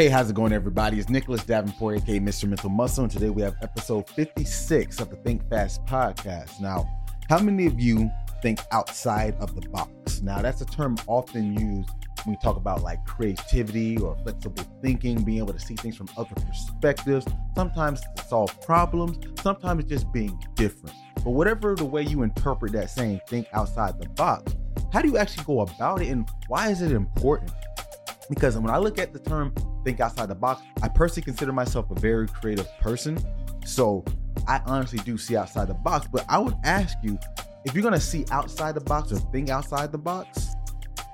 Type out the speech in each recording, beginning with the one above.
Hey, how's it going, everybody? It's Nicholas Davenport, aka Mr. Mental Muscle, and today we have episode 56 of the Think Fast podcast. Now, how many of you think outside of the box? Now, that's a term often used when we talk about like creativity or flexible thinking, being able to see things from other perspectives, sometimes to solve problems, sometimes just being different. But whatever the way you interpret that saying, think outside the box, how do you actually go about it and why is it important? Because when I look at the term think outside the box, I personally consider myself a very creative person. So I honestly do see outside the box. But I would ask you if you're going to see outside the box or think outside the box,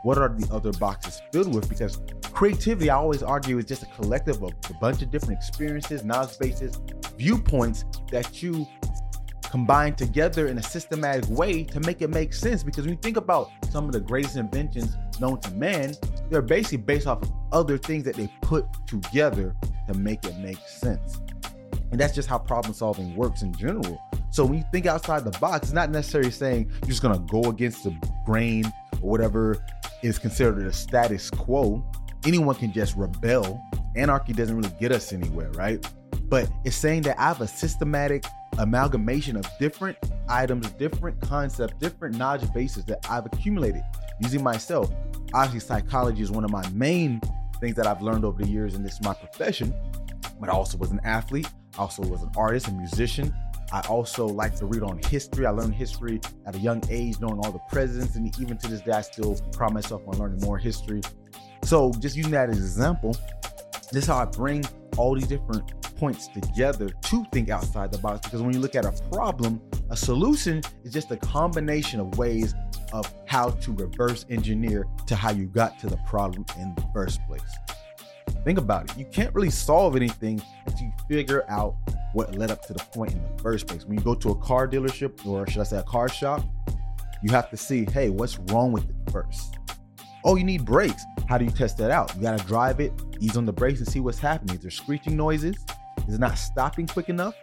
what are the other boxes filled with? Because creativity, I always argue, is just a collective of a bunch of different experiences, knowledge bases, viewpoints that you combine together in a systematic way to make it make sense. Because when you think about some of the greatest inventions known to man, they're basically based off of other things that they put together to make it make sense. And that's just how problem solving works in general. So when you think outside the box, it's not necessarily saying you're just gonna go against the grain or whatever is considered a status quo. Anyone can just rebel. Anarchy doesn't really get us anywhere, right? But it's saying that I have a systematic amalgamation of different items, different concepts, different knowledge bases that I've accumulated using myself. Obviously, psychology is one of my main things that I've learned over the years, and this is my profession. But I also was an athlete, I also was an artist, a musician. I also like to read on history. I learned history at a young age, knowing all the presidents, and even to this day, I still pride myself on learning more history. So, just using that as an example, this is how I bring all these different points together to think outside the box because when you look at a problem, a solution is just a combination of ways of how to reverse engineer to how you got to the problem in the first place. Think about it. You can't really solve anything until you figure out what led up to the point in the first place. When you go to a car dealership, or should I say a car shop, you have to see, hey, what's wrong with it first? Oh, you need brakes. How do you test that out? You gotta drive it, ease on the brakes, and see what's happening. Is there screeching noises? Is not stopping quick enough?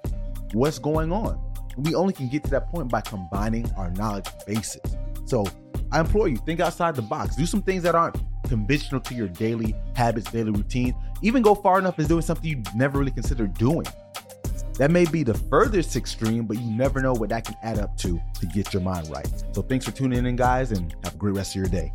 What's going on? We only can get to that point by combining our knowledge bases. So I implore you, think outside the box. Do some things that aren't conventional to your daily habits, daily routine. Even go far enough as doing something you never really considered doing. That may be the furthest extreme, but you never know what that can add up to to get your mind right. So thanks for tuning in, guys, and have a great rest of your day.